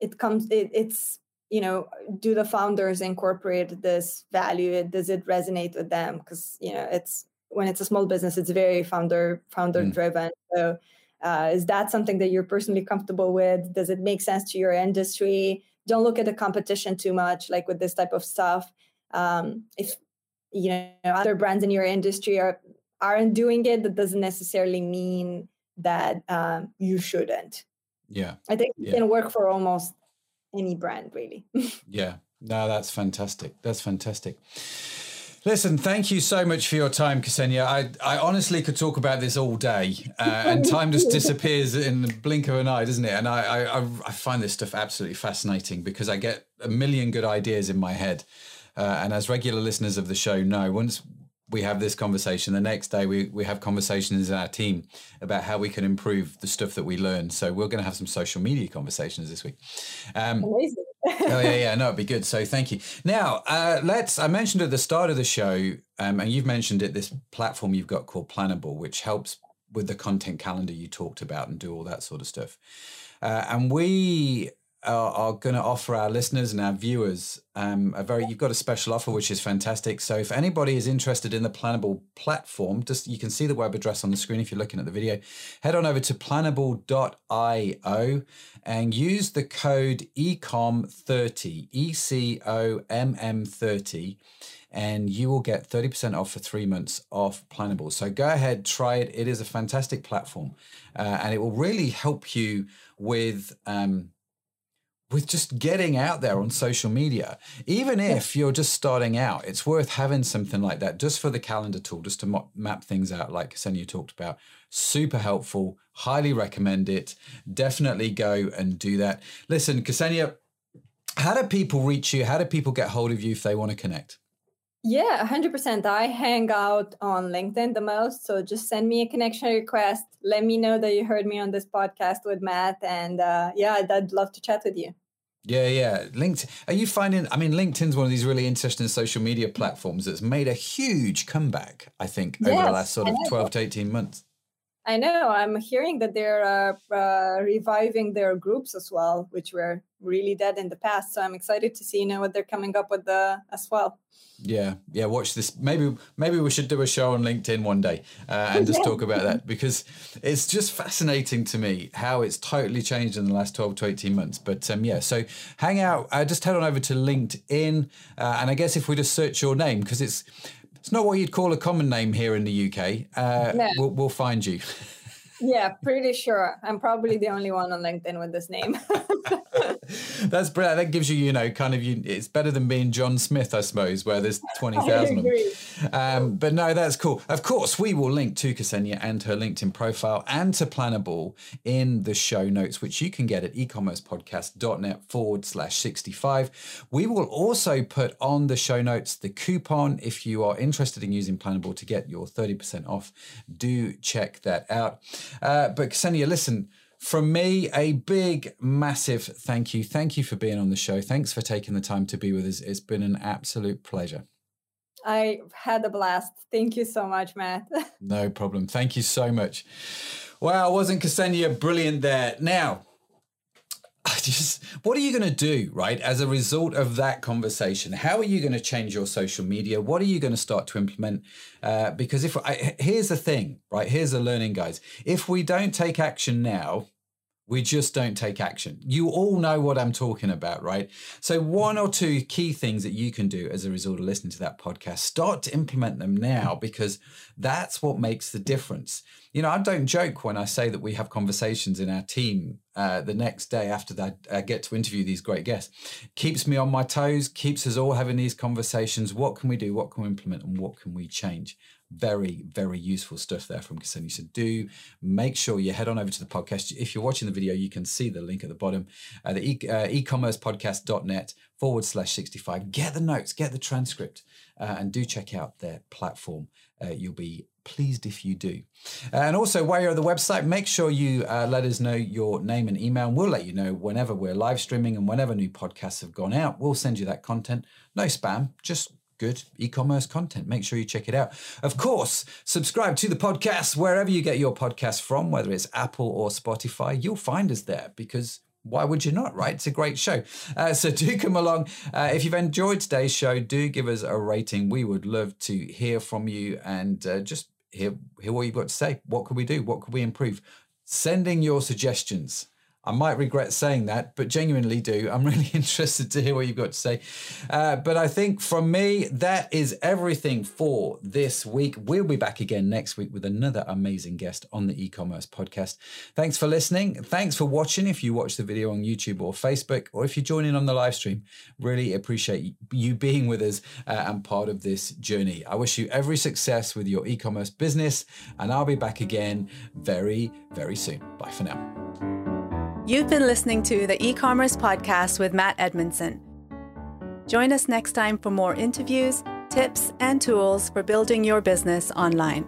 it comes. It, it's you know, do the founders incorporate this value? Does it resonate with them? Because you know, it's when it's a small business, it's very founder founder mm. driven. So, uh, is that something that you're personally comfortable with? Does it make sense to your industry? Don't look at the competition too much, like with this type of stuff. Um, if you know other brands in your industry are aren't doing it that doesn't necessarily mean that um, you shouldn't yeah i think yeah. it can work for almost any brand really yeah no that's fantastic that's fantastic Listen, thank you so much for your time, Xenia. I, I honestly could talk about this all day, uh, and time just disappears in the blink of an eye, doesn't it? And I, I, I find this stuff absolutely fascinating because I get a million good ideas in my head. Uh, and as regular listeners of the show know, once we have this conversation, the next day we, we have conversations in our team about how we can improve the stuff that we learn. So we're going to have some social media conversations this week. Um, Amazing. Oh yeah, yeah, no, it'd be good. So thank you. Now, uh, let's. I mentioned at the start of the show, um, and you've mentioned it. This platform you've got called Planable, which helps with the content calendar you talked about and do all that sort of stuff. Uh, and we are, are going to offer our listeners and our viewers um, a very you've got a special offer which is fantastic so if anybody is interested in the planable platform just you can see the web address on the screen if you're looking at the video head on over to planable.io and use the code ecom30 e-c-o-m-m 30 and you will get 30% off for three months off Planable. So go ahead, try it. It is a fantastic platform uh, and it will really help you with um, with just getting out there on social media. Even if you're just starting out, it's worth having something like that just for the calendar tool, just to map things out, like Xenia talked about. Super helpful. Highly recommend it. Definitely go and do that. Listen, Xenia, How do people reach you? How do people get hold of you if they want to connect? Yeah, 100%. I hang out on LinkedIn the most. So just send me a connection request. Let me know that you heard me on this podcast with Matt. And uh, yeah, I'd, I'd love to chat with you. Yeah, yeah. LinkedIn. Are you finding? I mean, LinkedIn's one of these really interesting social media platforms that's made a huge comeback. I think yes, over the last sort of twelve to eighteen months. I know. I'm hearing that they're uh, uh, reviving their groups as well, which were really dead in the past. So I'm excited to see you know what they're coming up with uh, as well. Yeah, yeah. Watch this. Maybe maybe we should do a show on LinkedIn one day uh, and just talk about that because it's just fascinating to me how it's totally changed in the last twelve to eighteen months. But um, yeah, so hang out. Uh, just head on over to LinkedIn, uh, and I guess if we just search your name because it's it's not what you'd call a common name here in the UK. Uh, no. we'll, we'll find you. Yeah, pretty sure. I'm probably the only one on LinkedIn with this name. That's brilliant. That gives you, you know, kind of you. It's better than being John Smith, I suppose, where there's twenty thousand. Um, but no, that's cool. Of course, we will link to Xenia and her LinkedIn profile and to Planable in the show notes, which you can get at ecommercepodcast.net forward slash sixty five. We will also put on the show notes the coupon if you are interested in using Planable to get your thirty percent off. Do check that out. Uh, but Xenia, listen, from me, a big, massive thank you. Thank you for being on the show. Thanks for taking the time to be with us. It's been an absolute pleasure. I had a blast. Thank you so much, Matt. no problem. Thank you so much. Wow, wasn't Xenia brilliant there? Now, just what are you going to do right as a result of that conversation how are you going to change your social media what are you going to start to implement uh, because if I, here's the thing right here's the learning guys if we don't take action now we just don't take action. You all know what I'm talking about, right? So, one or two key things that you can do as a result of listening to that podcast, start to implement them now because that's what makes the difference. You know, I don't joke when I say that we have conversations in our team uh, the next day after that I get to interview these great guests. Keeps me on my toes, keeps us all having these conversations. What can we do? What can we implement? And what can we change? very, very useful stuff there from Xenia. So do make sure you head on over to the podcast. If you're watching the video, you can see the link at the bottom, uh, the e- uh, ecommercepodcast.net forward slash 65. Get the notes, get the transcript, uh, and do check out their platform. Uh, you'll be pleased if you do. And also, while you're at the website, make sure you uh, let us know your name and email. And we'll let you know whenever we're live streaming and whenever new podcasts have gone out. We'll send you that content. No spam, just good e-commerce content. Make sure you check it out. Of course, subscribe to the podcast wherever you get your podcast from, whether it's Apple or Spotify. You'll find us there because why would you not, right? It's a great show. Uh, so do come along. Uh, if you've enjoyed today's show, do give us a rating. We would love to hear from you and uh, just hear, hear what you've got to say. What could we do? What could we improve? Sending your suggestions I might regret saying that, but genuinely do. I'm really interested to hear what you've got to say. Uh, but I think from me, that is everything for this week. We'll be back again next week with another amazing guest on the e commerce podcast. Thanks for listening. Thanks for watching. If you watch the video on YouTube or Facebook, or if you join in on the live stream, really appreciate you being with us uh, and part of this journey. I wish you every success with your e commerce business, and I'll be back again very, very soon. Bye for now. You've been listening to the e commerce podcast with Matt Edmondson. Join us next time for more interviews, tips, and tools for building your business online.